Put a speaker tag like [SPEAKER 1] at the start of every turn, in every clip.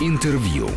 [SPEAKER 1] Интервью.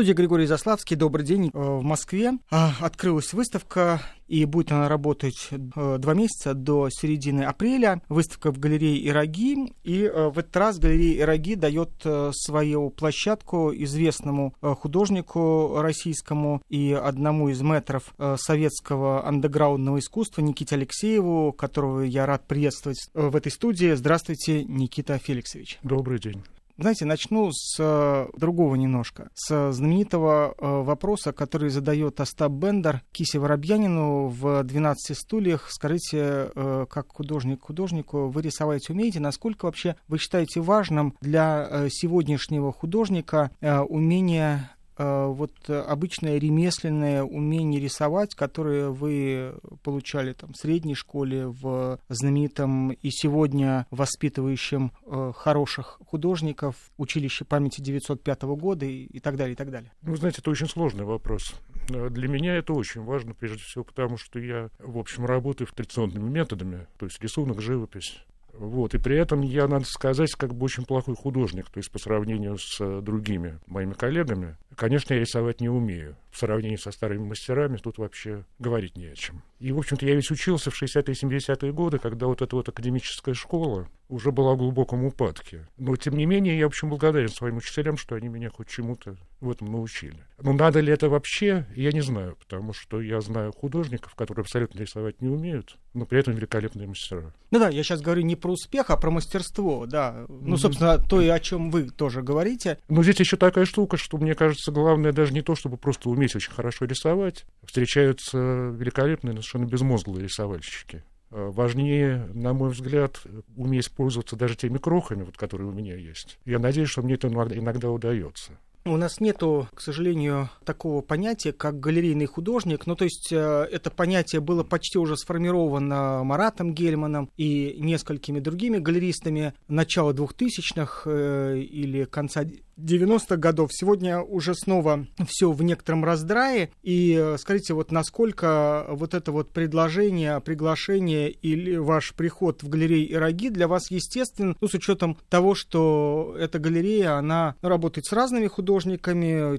[SPEAKER 2] Студии Григорий Заславский. Добрый день. Э, В Москве а, открылась выставка, и будет она работать э, два месяца до середины апреля. Выставка в галерее Ироги. И э, в этот раз галерея Ироги дает свою площадку известному художнику российскому и одному из метров советского андеграундного искусства Никите Алексееву, которого я рад приветствовать в этой студии. Здравствуйте, Никита Феликсович.
[SPEAKER 3] Добрый день.
[SPEAKER 2] Знаете, начну с э, другого немножко. С знаменитого э, вопроса, который задает Остап Бендер Кисе Воробьянину в «12 стульях». Скажите, э, как художник художнику, вы рисовать умеете? Насколько вообще вы считаете важным для э, сегодняшнего художника э, умение э, вот обычное ремесленное умение рисовать, которое вы получали там в средней школе, в знаменитом и сегодня воспитывающем э, хороших художников училище памяти 905 года и, и так далее, и так далее?
[SPEAKER 3] Ну, знаете, это очень сложный вопрос. Э, Для меня это очень важно, прежде всего, потому что я, в общем, работаю традиционными методами, то есть рисунок, живопись. Вот, и при этом я, надо сказать, как бы очень плохой художник, то есть по сравнению с э, другими моими коллегами. Конечно, я рисовать не умею. В сравнении со старыми мастерами тут вообще говорить не о чем. И, в общем-то, я ведь учился в 60-е и 70-е годы, когда вот эта вот академическая школа уже была в глубоком упадке. Но, тем не менее, я, в общем, благодарен своим учителям, что они меня хоть чему-то в этом научили. Но надо ли это вообще, я не знаю, потому что я знаю художников, которые абсолютно рисовать не умеют, но при этом великолепные мастера.
[SPEAKER 2] Ну да, я сейчас говорю не про успех, а про мастерство, да. Ну, собственно, то, и о чем вы тоже говорите.
[SPEAKER 3] Но здесь еще такая штука, что, мне кажется, главное даже не то, чтобы просто уметь очень хорошо рисовать. Встречаются великолепные, но совершенно безмозглые рисовальщики. А Важнее, на мой взгляд, уметь пользоваться даже теми крохами, вот, которые у меня есть. Я надеюсь, что мне это иногда удается.
[SPEAKER 2] У нас нету, к сожалению, такого понятия, как галерейный художник. Ну, то есть э, это понятие было почти уже сформировано Маратом Гельманом и несколькими другими галеристами начала 2000-х э, или конца 90-х годов. Сегодня уже снова все в некотором раздрае. И э, скажите, вот насколько вот это вот предложение, приглашение или ваш приход в галерею Ироги для вас естествен, ну, с учетом того, что эта галерея, она работает с разными художниками,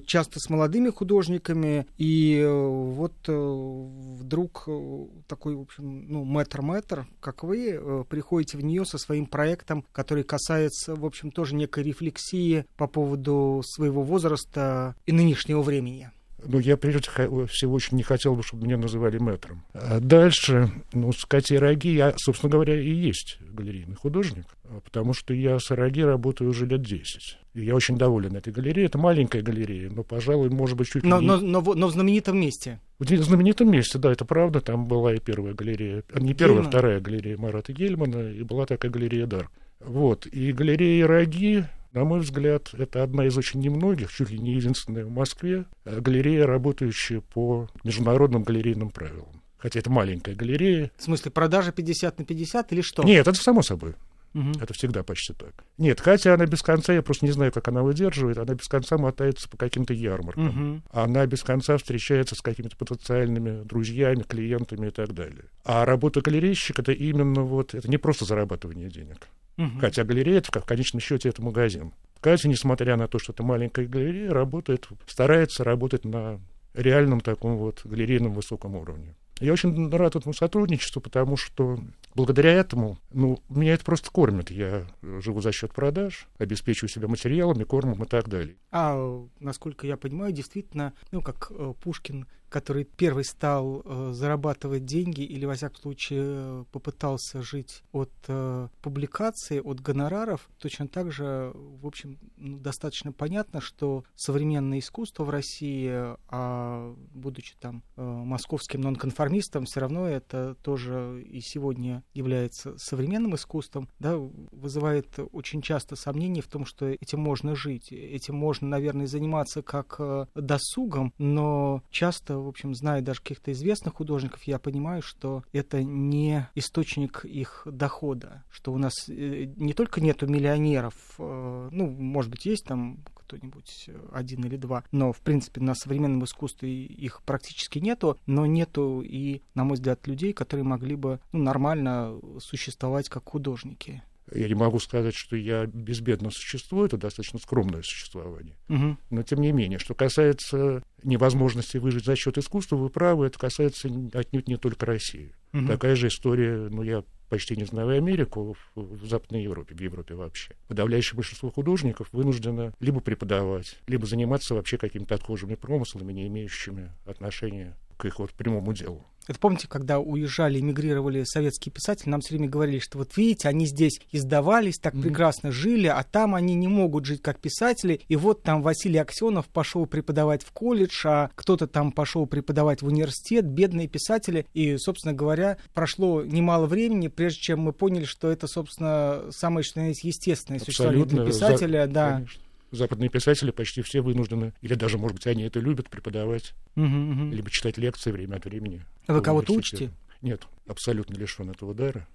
[SPEAKER 2] часто с молодыми художниками, и э, вот э, вдруг э, такой, в общем, ну, мэтр-мэтр, как вы, приходите в нее со своим проектом, который касается, в общем, тоже некой рефлексии по поводу своего возраста и нынешнего времени.
[SPEAKER 3] Но я, прежде всего, очень не хотел бы, чтобы меня называли мэтром. А дальше, ну, с Катей Роги я, собственно говоря, и есть галерейный художник, потому что я с Роги работаю уже лет 10. И я очень доволен этой галереей. Это маленькая галерея, но, пожалуй, может быть, чуть ли
[SPEAKER 2] Но,
[SPEAKER 3] не...
[SPEAKER 2] но, но, в- но в знаменитом месте.
[SPEAKER 3] В знаменитом месте, да, это правда. Там была и первая галерея, а, не первая,
[SPEAKER 2] Гельмана.
[SPEAKER 3] вторая галерея Марата Гельмана, и была такая галерея Дар. Вот. И галерея Роги, на мой взгляд, это одна из очень немногих, чуть ли не единственная в Москве, э, галерея, работающая по международным галерейным правилам. Хотя это маленькая галерея.
[SPEAKER 2] В смысле, продажа 50 на 50 или что?
[SPEAKER 3] Нет, это само собой.
[SPEAKER 2] Мгм.
[SPEAKER 3] Это всегда почти так. Нет, хотя она без конца, я просто не знаю, как она выдерживает, она без конца мотается по каким-то ярмаркам.
[SPEAKER 2] Мгм.
[SPEAKER 3] Она без конца встречается с какими-то потенциальными друзьями, клиентами и так далее. А работа галерейщика это именно вот, это не просто зарабатывание денег.
[SPEAKER 2] Мгм.
[SPEAKER 3] Хотя галерея, это, в конечном счете, это магазин. Катя, несмотря на то, что это маленькая галерея, работает, старается работать на реальном таком вот галерейном высоком уровне. Я очень рад этому сотрудничеству, потому что благодаря этому, ну, меня это просто кормит. Я живу за счет продаж, обеспечиваю себя материалами, кормом и так далее.
[SPEAKER 2] А, насколько я понимаю, действительно, ну, как э, Пушкин, который первый стал э, зарабатывать деньги или, во всяком случае, э, попытался жить от э, публикации, от гонораров, точно так же, в общем, ну, достаточно понятно, что современное искусство в России, а будучи там э, московским нонконформистом, все равно это тоже и сегодня является современным искусством, да, вызывает очень часто сомнения в том, что этим можно жить, этим можно, наверное, заниматься как э, досугом, но часто, в общем, зная даже каких-то известных художников, я понимаю, что это не источник их дохода, что у нас э, не только нету миллионеров, э, ну, может быть, есть там кто-нибудь э, один или два, но, в принципе, на современном искусстве их практически нету, но нету и, на мой взгляд, людей, которые могли бы ну, нормально существовать как художники.
[SPEAKER 3] Я не могу сказать, что я безбедно существую, это достаточно скромное существование.
[SPEAKER 2] Угу.
[SPEAKER 3] Но тем не менее, что касается невозможности выжить за счет искусства, вы правы, это касается отнюдь не только России.
[SPEAKER 2] Угу.
[SPEAKER 3] Такая же история, ну, я почти не знаю Америку, в, в Западной Европе, в Европе вообще. Подавляющее большинство художников вынуждено либо преподавать, либо заниматься вообще какими-то отхожими промыслами, не имеющими отношения к их вот прямому делу.
[SPEAKER 2] Это помните, когда уезжали, эмигрировали советские писатели, нам все время говорили, что вот видите, они здесь издавались, так mm-hmm. прекрасно жили, а там они не могут жить как писатели. И вот там Василий Аксенов пошел преподавать в колледж, а кто-то там пошел преподавать в университет, бедные писатели. И, собственно говоря, прошло немало времени, прежде чем мы поняли, что это, собственно, самое что есть естественное существование для писателя.
[SPEAKER 3] За...
[SPEAKER 2] Да.
[SPEAKER 3] Конечно западные писатели почти все вынуждены, или даже, может быть, они это любят, преподавать,
[SPEAKER 2] угу, угу.
[SPEAKER 3] либо читать лекции время от времени.
[SPEAKER 2] Вы кого-то учите?
[SPEAKER 3] Нет, абсолютно лишен этого дара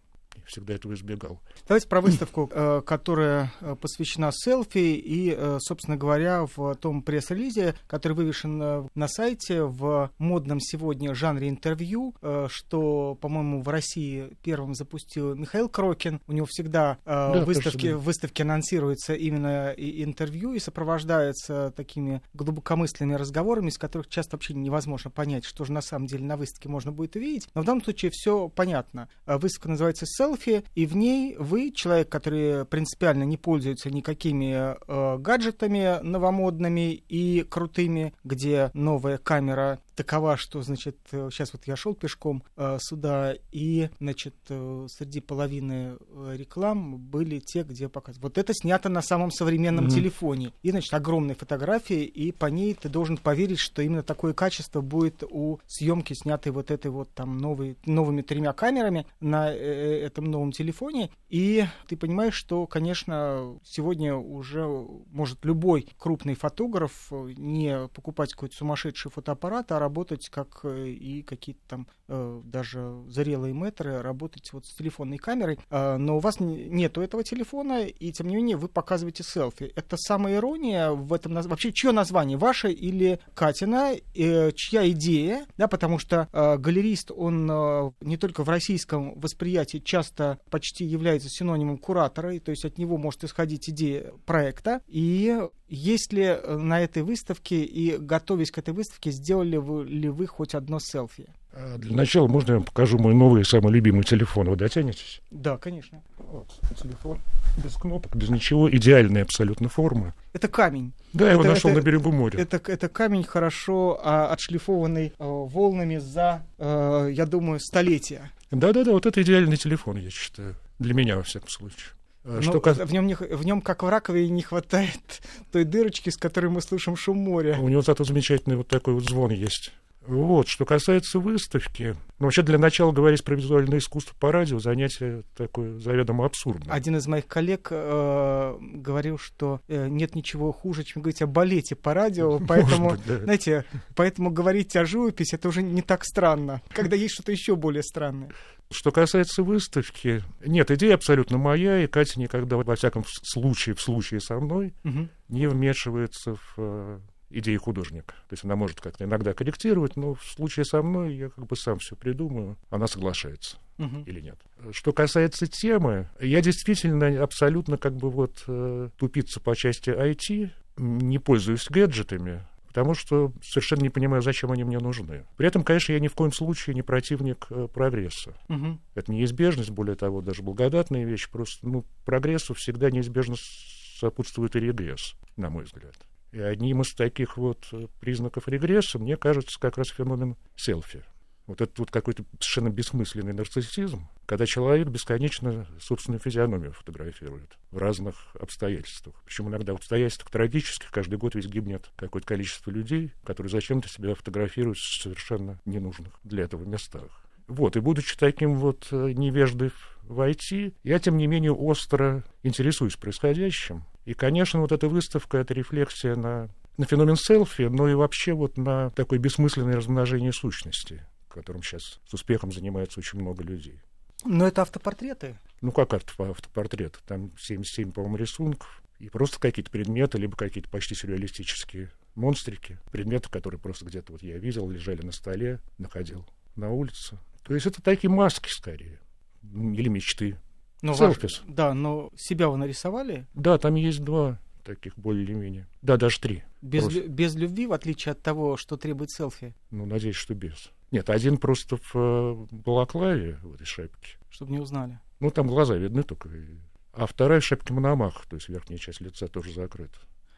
[SPEAKER 3] всегда этого избегал.
[SPEAKER 2] Давайте про выставку, э, которая э, посвящена селфи и, э, собственно говоря, в том пресс-релизе, который вывешен на сайте в модном сегодня жанре интервью, что, по-моему, в России первым запустил Михаил Крокин. У него всегда да, выставки, да. выставки анонсируются именно интервью и сопровождаются такими глубокомысленными разговорами, из которых часто вообще невозможно понять, что же на самом деле на выставке можно будет увидеть. Но в данном случае все понятно. Выставка называется селфи, и в ней вы, человек, который принципиально не пользуется никакими э, гаджетами новомодными и крутыми, где новая камера такова, что, значит, сейчас вот я шел пешком э, сюда, и, значит, э, среди половины э, реклам были те, где показывают. Вот это снято на самом современном mm-hmm. телефоне. И, значит, огромные фотографии, и по ней ты должен поверить, что именно такое качество будет у съемки, снятой вот этой вот там новой, новыми тремя камерами на э, э этом новом телефоне. И ты понимаешь, что, конечно, сегодня уже может любой крупный фотограф э, не покупать какой-то сумасшедший фотоаппарат, а работать, как э, и какие-то там э, даже зрелые метры, работать вот с телефонной камерой. А, но у вас нету этого телефона, и тем не менее вы показываете селфи. Это самая ирония в этом названии. Вообще, чье название? Ваше или Катина? Э, чья идея? Да, потому что галерист, он не только в российском восприятии часто почти является синонимом куратора, то есть от него может исходить идея проекта. И есть ли на этой выставке и готовясь к этой выставке, сделали вы ли вы хоть одно селфи?
[SPEAKER 3] А, для начала можно я вам покажу мой новый самый любимый телефон. Вы дотянетесь?
[SPEAKER 2] Да, конечно.
[SPEAKER 3] Вот, телефон без кнопок, без ничего. Идеальная абсолютно форма.
[SPEAKER 2] Это камень.
[SPEAKER 3] Да, я
[SPEAKER 2] его
[SPEAKER 3] это, нашел это, на берегу моря.
[SPEAKER 2] Это, это камень хорошо а, отшлифованный а, волнами за, а, я думаю, столетия.
[SPEAKER 3] Да-да-да, вот это идеальный телефон, я считаю. Для меня, во всяком случае.
[SPEAKER 2] А, что кас... в, нем не, в нем, как в раковине, не хватает той дырочки, с которой мы слышим шум моря.
[SPEAKER 3] У него зато замечательный вот такой вот звон есть. Вот, что касается выставки, ну, вообще для начала говорить про визуальное искусство по радио занятие такое заведомо абсурдное.
[SPEAKER 2] Один из моих коллег э, говорил, что э, нет ничего хуже, чем говорить о балете по радио, поэтому, быть, да. знаете, поэтому говорить о живописи это уже не так странно, когда есть что-то еще более странное.
[SPEAKER 3] Что касается выставки, нет, идея абсолютно моя, и Катя никогда, во всяком случае, в случае со мной, угу. не вмешивается в э, идеи художника. То есть она может как-то иногда корректировать, но в случае со мной я как бы сам все придумаю, она соглашается угу. или нет. Что касается темы, я действительно абсолютно как бы вот э, тупица по части IT, не пользуюсь гаджетами, потому что совершенно не понимаю, зачем они мне нужны. При этом, конечно, я ни в коем случае не противник э, прогресса. Угу. Это неизбежность, более того, даже благодатная вещь. Просто ну, прогрессу всегда неизбежно сопутствует и регресс, на мой взгляд. И одним из таких вот э, признаков регресса, мне кажется, как раз феномен селфи. Вот этот вот какой-то совершенно бессмысленный нарциссизм, когда человек бесконечно собственную физиономию фотографирует в разных обстоятельствах. Причем иногда в обстоятельствах трагических каждый год ведь гибнет какое-то количество людей, которые зачем-то себя фотографируют в совершенно ненужных для этого местах. Вот, и будучи таким вот э, невеждой в IT, я, тем не менее, остро интересуюсь происходящим. И, конечно, вот эта выставка — это рефлексия на, на феномен селфи, но и вообще вот на такое бессмысленное размножение сущности, которым сейчас с успехом занимается очень много людей.
[SPEAKER 2] Но это автопортреты?
[SPEAKER 3] Ну, как автопортреты? Там 77, по-моему, рисунков. И просто какие-то предметы, либо какие-то почти сюрреалистические монстрики. Предметы, которые просто где-то вот я видел, лежали на столе, находил на улице. То есть это такие маски скорее, или мечты.
[SPEAKER 2] Но
[SPEAKER 3] Селфис.
[SPEAKER 2] Ваш... Да, но себя вы нарисовали?
[SPEAKER 3] Да, там есть два таких более-менее. Да, даже три.
[SPEAKER 2] Без, лю- без любви, в отличие от того, что требует селфи?
[SPEAKER 3] Ну, надеюсь, что без. Нет, один просто в э, балаклаве, в этой шапке.
[SPEAKER 2] Чтобы не узнали.
[SPEAKER 3] Ну, там глаза видны только. А вторая в шапке Мономах, то есть верхняя часть лица тоже закрыта.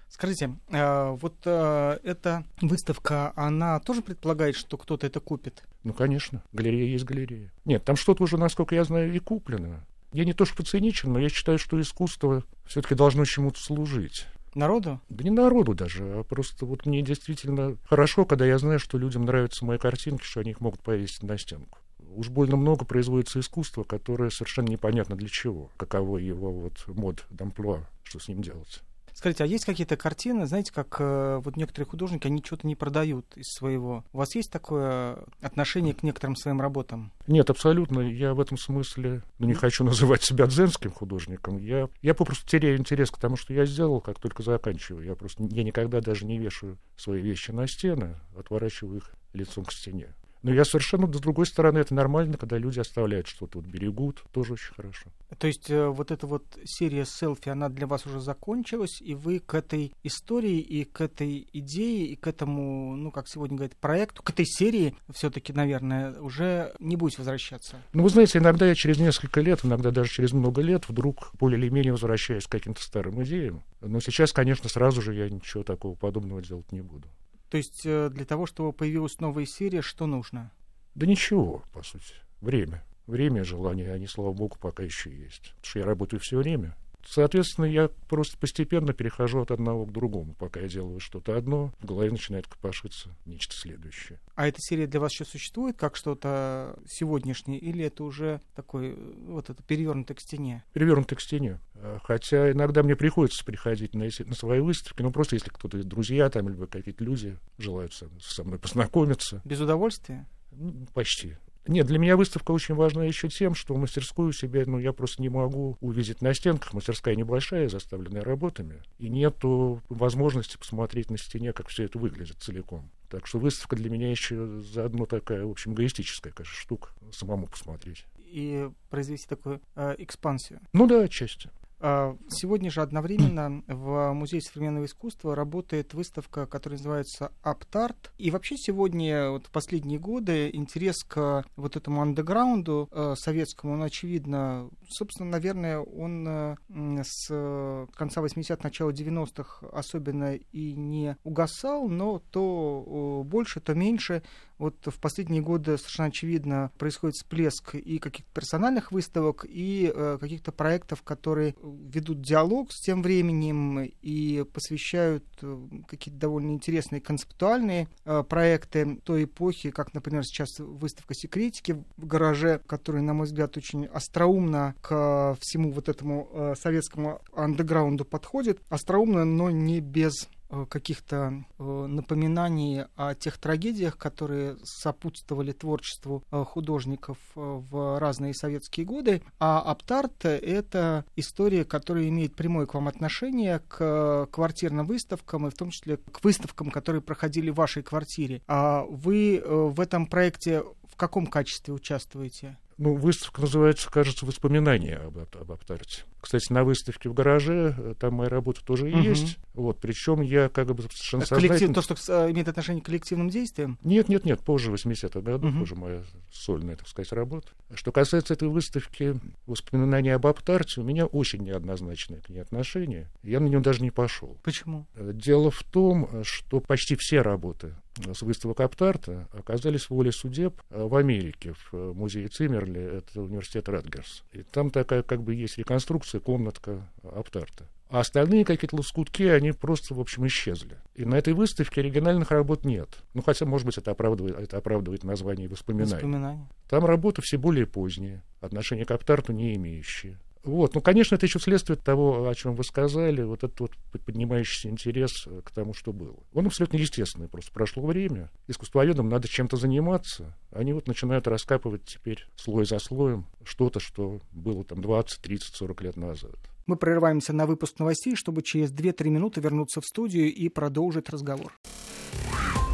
[SPEAKER 2] Скажите, э, вот э, эта выставка, она тоже предполагает, что кто-то это купит?
[SPEAKER 3] Ну, конечно. Галерея есть галерея. Нет, там что-то уже, насколько я знаю, и куплено. Я не то что циничен, но я считаю, что искусство все-таки должно чему-то служить.
[SPEAKER 2] Народу?
[SPEAKER 3] Да не народу даже, а просто вот мне действительно хорошо, когда я знаю, что людям нравятся мои картинки, что они их могут повесить на стенку. Уж больно много производится искусства, которое совершенно непонятно для чего, каково его вот мод дамплуа, что с ним делать.
[SPEAKER 2] Скажите, а есть какие-то картины, знаете, как э, вот некоторые художники, они что-то не продают из своего. У вас есть такое отношение к некоторым своим работам?
[SPEAKER 3] Нет, абсолютно. Я в этом смысле не хочу называть себя дзенским художником. Я, я попросту теряю интерес к тому, что я сделал, как только заканчиваю. Я просто я никогда даже не вешаю свои вещи на стены, отворачиваю их лицом к стене. Но я совершенно, с другой стороны, это нормально, когда люди оставляют что-то, вот берегут, тоже очень хорошо.
[SPEAKER 2] То есть э, вот эта вот серия селфи, она для вас уже закончилась, и вы к этой истории и к этой идее, и к этому, ну, как сегодня говорят, проекту, к этой серии все-таки, наверное, уже не будете возвращаться?
[SPEAKER 3] Ну, вы знаете, иногда я через несколько лет, иногда даже через много лет вдруг более или менее возвращаюсь к каким-то старым идеям. Но сейчас, конечно, сразу же я ничего такого подобного делать не буду.
[SPEAKER 2] То есть э, для того, чтобы появилась новая серия, что нужно?
[SPEAKER 3] Да ничего, по сути. Время. Время, желание, они, слава богу, пока еще есть. Потому что я работаю все время. Соответственно, я просто постепенно перехожу от одного к другому. Пока я делаю что-то одно, в голове начинает копошиться нечто следующее.
[SPEAKER 2] А эта серия для вас еще существует как что-то сегодняшнее, или это уже такой вот это перевернутый к стене?
[SPEAKER 3] Перевернутый к стене. А, хотя иногда мне приходится приходить на, эти, на свои выставки, ну просто если кто-то, друзья там, или какие-то люди желают со, со мной познакомиться.
[SPEAKER 2] Без удовольствия?
[SPEAKER 3] Ну, почти. Нет, для меня выставка очень важна еще тем, что мастерскую себе, ну, я просто не могу увидеть на стенках. Мастерская небольшая, заставленная работами, и нету возможности посмотреть на стене, как все это выглядит целиком. Так что выставка для меня еще заодно такая, в общем, эгоистическая, конечно, штука, самому посмотреть.
[SPEAKER 2] И произвести такую э, экспансию.
[SPEAKER 3] Ну да, отчасти.
[SPEAKER 2] А, сегодня же одновременно в Музее современного искусства работает выставка, которая называется «Аптарт». И вообще сегодня, вот в последние годы, интерес к вот этому андеграунду э, советскому, он очевидно, собственно, наверное, он э, с конца 80-х, начала 90-х особенно и не угасал, но то больше, то меньше вот в последние годы совершенно очевидно происходит всплеск и каких-то персональных выставок, и э, каких-то проектов, которые ведут диалог с тем временем и посвящают э, какие-то довольно интересные концептуальные э, проекты той эпохи, как, например, сейчас выставка секретики в гараже, которая, на мой взгляд, очень остроумно к всему вот этому э, советскому андеграунду подходит. Остроумно, но не без каких-то э, напоминаний о тех трагедиях, которые сопутствовали творчеству э, художников в разные советские годы. А Аптарт — это история, которая имеет прямое к вам отношение к квартирным выставкам, и в том числе к выставкам, которые проходили в вашей квартире. А вы в этом проекте в каком качестве участвуете?
[SPEAKER 3] Ну, выставка называется, кажется, «Воспоминания об, об Аптарте». Кстати, на выставке в гараже э, там моя работа тоже угу. есть. Вот, причем я как бы совершенно
[SPEAKER 2] Коллектив, То, что э, имеет отношение к коллективным действиям?
[SPEAKER 3] Нет, нет, нет, позже 80-х годов, угу. уже моя сольная, так сказать, работа. Что касается этой выставки «Воспоминания об Аптарте», у меня очень неоднозначное к ней отношение. Я на нее даже не пошел.
[SPEAKER 2] Почему?
[SPEAKER 3] Э, дело в том, что почти все работы с выставок Аптарта оказались в воле судеб в Америке, в музее Циммерли, это университет Ратгерс. И там такая как бы есть реконструкция, комнатка Аптарта. А остальные какие-то лоскутки, они просто, в общем, исчезли. И на этой выставке оригинальных работ нет. Ну, хотя, может быть, это оправдывает, это оправдывает название воспоминаний.
[SPEAKER 2] Воспоминания.
[SPEAKER 3] Там работы все более поздние, отношения к Аптарту не имеющие. Вот. Ну, конечно, это еще следствие того, о чем вы сказали, вот этот вот поднимающийся интерес э, к тому, что было. Он абсолютно естественный, просто прошло время. Искусствоведам надо чем-то заниматься. Они вот начинают раскапывать теперь слой за слоем что-то, что было там 20, 30, 40 лет назад.
[SPEAKER 2] Мы прерываемся на выпуск новостей, чтобы через 2-3 минуты вернуться в студию и продолжить разговор.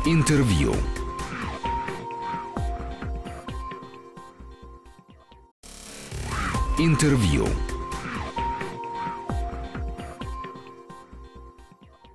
[SPEAKER 1] Интервью. Интервью.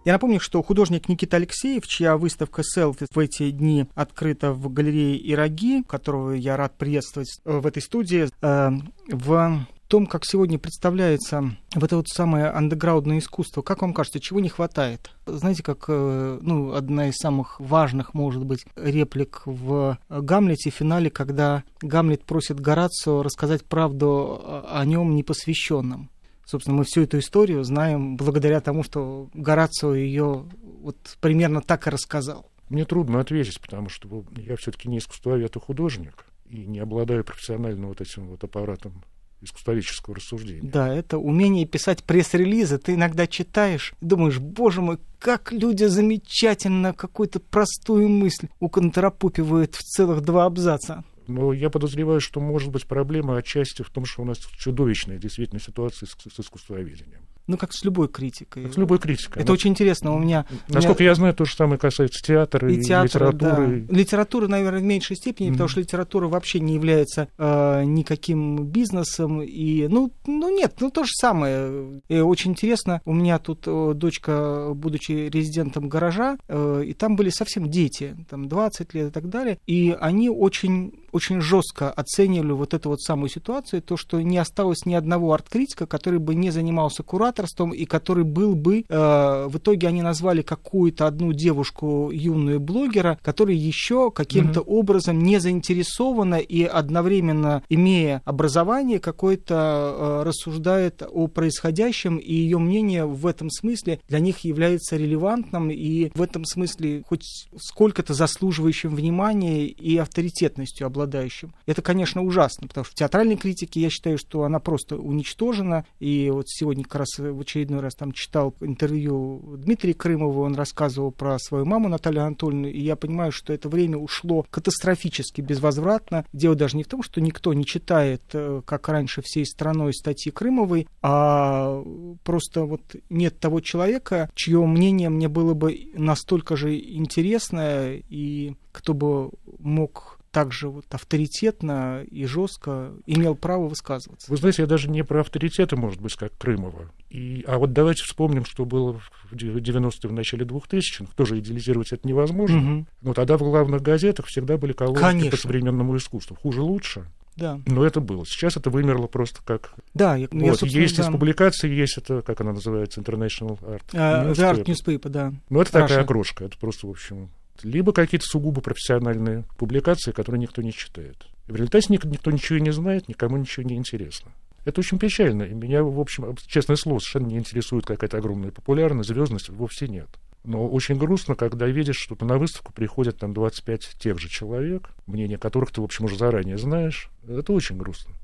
[SPEAKER 2] Я напомню, что художник Никита Алексеев, чья выставка «Селфи» в эти дни открыта в галерее «Ироги», которого я рад приветствовать в этой студии, э, в том, как сегодня представляется вот это вот самое андеграундное искусство, как вам кажется, чего не хватает? Знаете, как э, ну, одна из самых важных, может быть, реплик в Гамлете, в финале, когда Гамлет просит Горацио рассказать правду о нем непосвященном. Собственно, мы всю эту историю знаем благодаря тому, что Горацио ее вот примерно так и рассказал.
[SPEAKER 3] Мне трудно ответить, потому что я все-таки не искусствовед, а художник, и не обладаю профессиональным вот этим вот аппаратом искусствоведческого рассуждения.
[SPEAKER 2] Да, это умение писать пресс-релизы. Ты иногда читаешь, думаешь, боже мой, как люди замечательно какую-то простую мысль уконтропупивают в целых два абзаца.
[SPEAKER 3] Но я подозреваю, что может быть проблема отчасти в том, что у нас чудовищная действительно ситуация с, с искусствоведением.
[SPEAKER 2] Ну, как с любой критикой.
[SPEAKER 3] Как с любой критикой.
[SPEAKER 2] Это ну, очень интересно. У меня...
[SPEAKER 3] Насколько
[SPEAKER 2] меня...
[SPEAKER 3] я знаю, то же самое касается театра и, и театра, литературы.
[SPEAKER 2] Да. Литература, наверное, в меньшей степени, mm-hmm. потому что литература вообще не является э, никаким бизнесом. И, ну, ну, нет, ну, то же самое. И очень интересно. У меня тут э, дочка, будучи резидентом гаража, э, и там были совсем дети, там 20 лет и так далее. И они очень очень жестко оценивали вот эту вот самую ситуацию, то, что не осталось ни одного арт-критика, который бы не занимался кураторством и который был бы... Э, в итоге они назвали какую-то одну девушку, юную блогера, которая еще каким-то mm-hmm. образом не заинтересована и одновременно, имея образование, какое-то э, рассуждает о происходящем, и ее мнение в этом смысле для них является релевантным и в этом смысле хоть сколько-то заслуживающим внимания и авторитетностью обладающим. Это, конечно, ужасно, потому что в театральной критике я считаю, что она просто уничтожена. И вот сегодня как раз в очередной раз там читал интервью Дмитрия Крымова, он рассказывал про свою маму Наталью Анатольевну, и я понимаю, что это время ушло катастрофически безвозвратно. Дело даже не в том, что никто не читает, э, как раньше, всей страной статьи Крымовой, а просто вот нет того человека, чье мнение мне было бы настолько же интересно, и кто бы мог также вот авторитетно и жестко имел право высказываться.
[SPEAKER 3] Вы знаете, я даже не про авторитеты, может быть, как Крымова. И, а вот давайте вспомним, что было в 90-е, в начале 2000-х. Тоже идеализировать это невозможно. Угу. Но тогда в главных газетах всегда были колонки Конечно. по современному искусству. Хуже лучше.
[SPEAKER 2] Да.
[SPEAKER 3] Но это было. Сейчас это вымерло просто как...
[SPEAKER 2] Да, я,
[SPEAKER 3] вот. я Есть да. из публикаций, есть это, как она называется, International Art
[SPEAKER 2] uh, The Art Newspaper, да.
[SPEAKER 3] Ну, это Russia. такая окрошка. Это просто, в общем, либо какие-то сугубо профессиональные публикации, которые никто не читает. И в результате никто ничего не знает, никому ничего не интересно. Это очень печально. И меня, в общем, честное слово, совершенно не интересует какая-то огромная популярность, звездность, вовсе нет. Но очень грустно, когда видишь, что на выставку приходят там 25 тех же человек, мнение которых ты, в общем, уже заранее знаешь. Это очень грустно.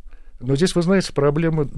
[SPEAKER 3] Но здесь, вы знаете, проблема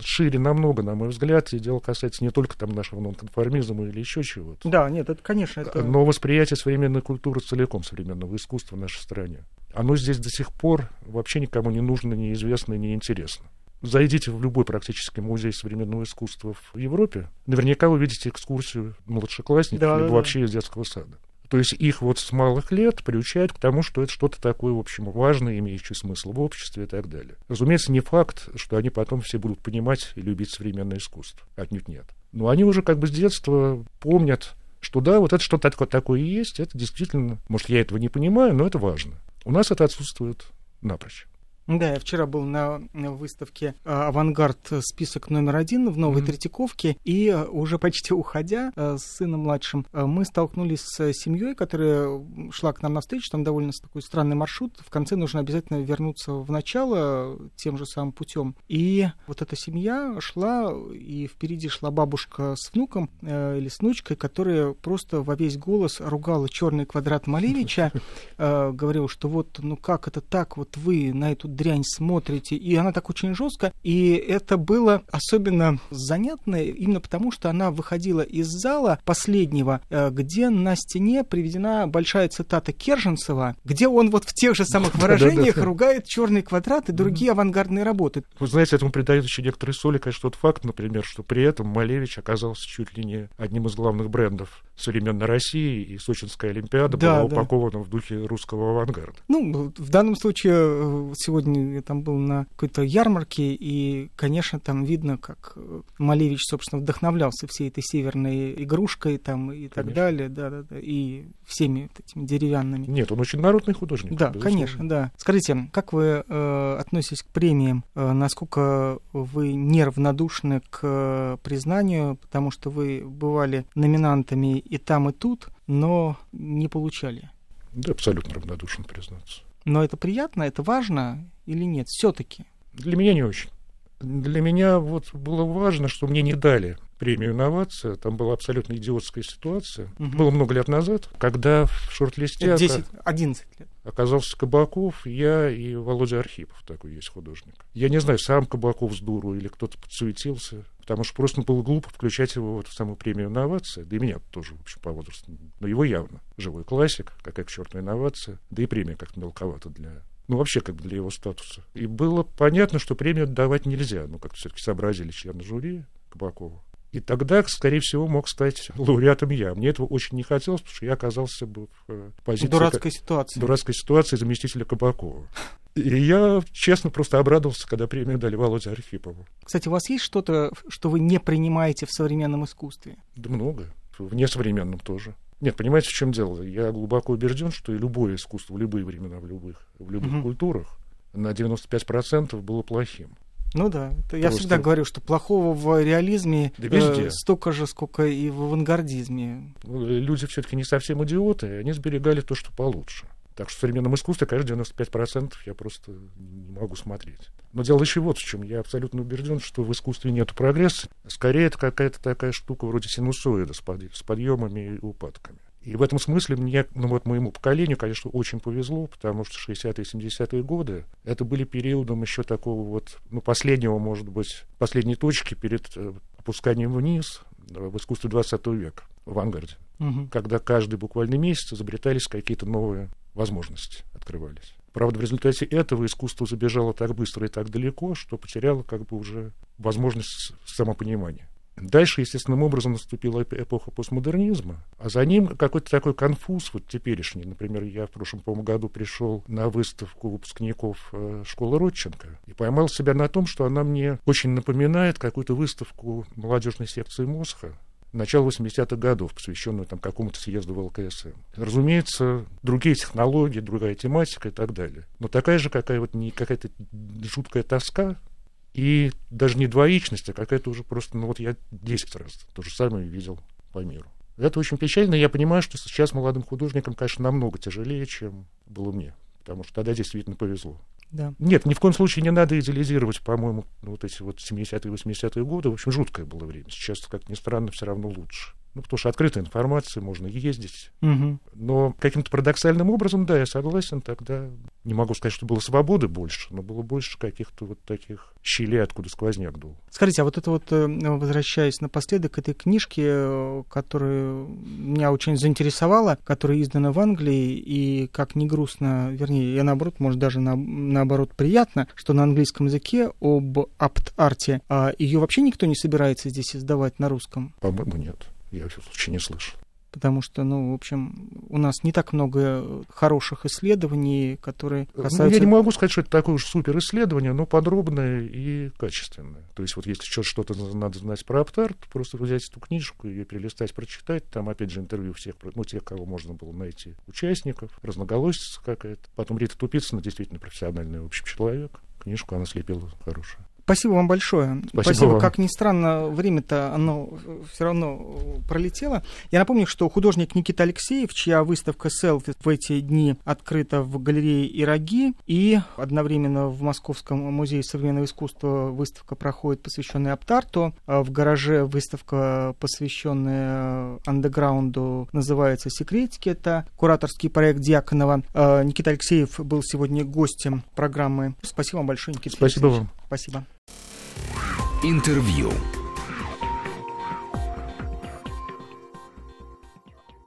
[SPEAKER 3] шире намного, на мой взгляд, и дело касается не только там нашего нонконформизма или еще чего-то.
[SPEAKER 2] Да, нет, это, конечно, это...
[SPEAKER 3] Но восприятие современной культуры целиком, современного искусства в нашей стране. Оно здесь до сих пор вообще никому не нужно, неизвестно, неинтересно. Зайдите в любой практически музей современного искусства в Европе, наверняка вы видите экскурсию младшеклассников, да, либо да, вообще из детского сада. То есть их вот с малых лет приучают к тому, что это что-то такое, в общем, важное, имеющее смысл в обществе и так далее. Разумеется, не факт, что они потом все будут понимать и любить современное искусство. Отнюдь нет. Но они уже как бы с детства помнят, что да, вот это что-то такое есть, это действительно, может, я этого не понимаю, но это важно. У нас это отсутствует напрочь.
[SPEAKER 2] Да, я вчера был на выставке а, «Авангард. Список номер один» в Новой mm-hmm. Третьяковке, и а, уже почти уходя а, с сыном младшим, мы столкнулись с семьей, которая шла к нам навстречу, там довольно такой странный маршрут, в конце нужно обязательно вернуться в начало тем же самым путем. И вот эта семья шла, и впереди шла бабушка с внуком э, или с внучкой, которая просто во весь голос ругала черный квадрат Малевича, э, говорила, что вот, ну как это так, вот вы на эту дрянь смотрите, и она так очень жестко, и это было особенно занятно именно потому, что она выходила из зала последнего, э, где на стене приведена большая цитата Керженцева, где он вот в тех же самых выражениях ругает черный квадрат и другие авангардные работы.
[SPEAKER 3] Вы знаете, этому придает еще некоторые соли, конечно, тот факт, например, что при этом Малевич оказался чуть ли не одним из главных брендов современной России и Сочинская Олимпиада
[SPEAKER 2] Да,
[SPEAKER 3] была
[SPEAKER 2] да.
[SPEAKER 3] упакована в духе русского авангарда.
[SPEAKER 2] Ну, в данном случае, э, сегодня я там был на какой-то ярмарке, и, конечно, там видно, как э, Малевич, собственно, вдохновлялся всей этой северной игрушкой там и так
[SPEAKER 3] Конечно.
[SPEAKER 2] далее, да, да, да, и всеми вот этими деревянными.
[SPEAKER 3] Нет, он очень народный художник.
[SPEAKER 2] Да,
[SPEAKER 3] безусловно.
[SPEAKER 2] конечно, да. Скажите, как вы э, относитесь к премиям? Э, насколько вы неравнодушны к э, признанию, потому что вы бывали номинантами и там, и тут, но не получали?
[SPEAKER 3] Да, абсолютно равнодушен, признаться.
[SPEAKER 2] Но это приятно, это важно или нет? Все-таки.
[SPEAKER 3] Для меня не очень. Для меня вот было важно, что мне не дали премию «Инновация». Там была абсолютно идиотская ситуация.
[SPEAKER 2] Мгм.
[SPEAKER 3] Было много лет назад, когда в шорт-листе
[SPEAKER 2] Это
[SPEAKER 3] ока-
[SPEAKER 2] 10, 11 лет.
[SPEAKER 3] оказался Кабаков, я и Володя Архипов, такой есть художник. Я не знаю, сам Кабаков с дуру или кто-то подсуетился, потому что просто было глупо включать его вот в самую премию «Инновация», да и меня тоже, в общем, по возрасту. Но его явно. Живой классик, какая к черту инновация, да и премия как-то мелковата для ну, вообще, как бы для его статуса. И было понятно, что премию давать нельзя. Ну, как все-таки сообразили члены жюри Кабакова. И тогда, скорее всего, мог стать лауреатом я. Мне этого очень не хотелось, потому что я оказался бы в э, позиции...
[SPEAKER 2] Дурацкая ситуация.
[SPEAKER 3] дурацкой ситуации заместителя Кабакова. И я, честно, просто обрадовался, когда премию дали Володе Архипову.
[SPEAKER 2] Кстати, у вас есть что-то, что вы не принимаете в современном искусстве?
[SPEAKER 3] Да много. В несовременном тоже. Нет, понимаете, в чем дело? Я глубоко убежден, что и любое искусство в любые времена, в любых, в любых
[SPEAKER 2] Мгм.
[SPEAKER 3] культурах на 95% было плохим.
[SPEAKER 2] Ну да, это я всегда говорю, что плохого в реализме
[SPEAKER 3] Да
[SPEAKER 2] э, столько же, сколько и в авангардизме.
[SPEAKER 3] Ну, Люди все-таки не совсем идиоты, они сберегали то, что получше. Так что в современном искусстве, конечно, 95% я просто не могу смотреть. Но дело еще вот в чем. Я абсолютно убежден, что в искусстве нет прогресса. Скорее, это какая-то такая штука вроде синусоида с подъемами и упадками. И в этом смысле мне, ну вот моему поколению, конечно, очень повезло, потому что 60-е и 70-е годы это были периодом еще такого вот, ну, последнего, может быть, последней точки перед э, опусканием вниз э, в искусстве 20 века, в авангарде
[SPEAKER 2] Мгм.
[SPEAKER 3] когда каждый буквально месяц изобретались какие-то новые возможности, открывались. Правда, в результате этого искусство забежало так быстро и так далеко, что потеряло как бы уже возможность самопонимания. Дальше, естественным образом, наступила эп- эпоха постмодернизма, а за ним какой-то такой конфуз вот теперешний. Например, я в прошлом, по году пришел на выставку выпускников э, школы Родченко и поймал себя на том, что она мне очень напоминает какую-то выставку молодежной секции Мосха, начала 80-х годов, посвященную там какому-то съезду в ЛКСМ. Разумеется, другие технологии, другая тематика и так далее. Но такая же какая вот не какая-то жуткая тоска и даже не двоичность, а какая-то уже просто, ну вот я 10 раз то же самое видел по миру. Это очень печально, и я понимаю, что сейчас молодым художникам, конечно, намного тяжелее, чем было мне, потому что тогда действительно повезло.
[SPEAKER 2] Да.
[SPEAKER 3] Нет, ни в коем случае не надо идеализировать, по-моему, ну, вот эти вот 70-е, 80-е годы. В общем, жуткое было время. Сейчас, как ни странно, все равно лучше. Ну, потому что открытая информация, можно ездить.
[SPEAKER 2] Мгм.
[SPEAKER 3] Но каким-то парадоксальным образом, да, я согласен, тогда не могу сказать, что было свободы больше, но было больше каких-то вот таких щелей, откуда сквозняк дул.
[SPEAKER 2] Скажите, а вот это вот, э, возвращаясь напоследок к этой книжке, э, которая меня очень заинтересовала, которая издана в Англии, и как ни грустно, вернее, я наоборот, может даже на- наоборот приятно, что на английском языке об апт-арте, а ее вообще никто не собирается здесь издавать на русском,
[SPEAKER 3] По-моему, нет. Я в случае не слышал.
[SPEAKER 2] Потому что, ну, в общем, у нас не так много хороших исследований, которые
[SPEAKER 3] Ну,
[SPEAKER 2] касаются...
[SPEAKER 3] я не могу сказать, что это такое уж супер исследование, но подробное и качественное. То есть вот если что-то надо знать про Аптарт, просто взять эту книжку, ее перелистать, прочитать. Там, опять же, интервью всех, ну, тех, кого можно было найти, участников, разноголосица какая-то. Потом Рита Тупицына, действительно профессиональный, в общем, человек. Книжку она слепила хорошую.
[SPEAKER 2] Спасибо вам большое.
[SPEAKER 3] Спасибо вам.
[SPEAKER 2] Как ни странно, время-то оно все равно э, пролетело. Я напомню, что художник Никита Алексеев, чья выставка селфи в эти дни открыта в галерее Ироги, и одновременно в Московском музее современного искусства выставка проходит, посвященная Аптарту. А В гараже выставка, посвященная андеграунду, называется «Секретики». Это кураторский проект Дьяконова. А, Никита Алексеев был сегодня гостем программы. Спасибо вам большое, Никита
[SPEAKER 3] Спасибо
[SPEAKER 2] Алексеевич.
[SPEAKER 3] вам.
[SPEAKER 2] Спасибо.
[SPEAKER 1] Интервью.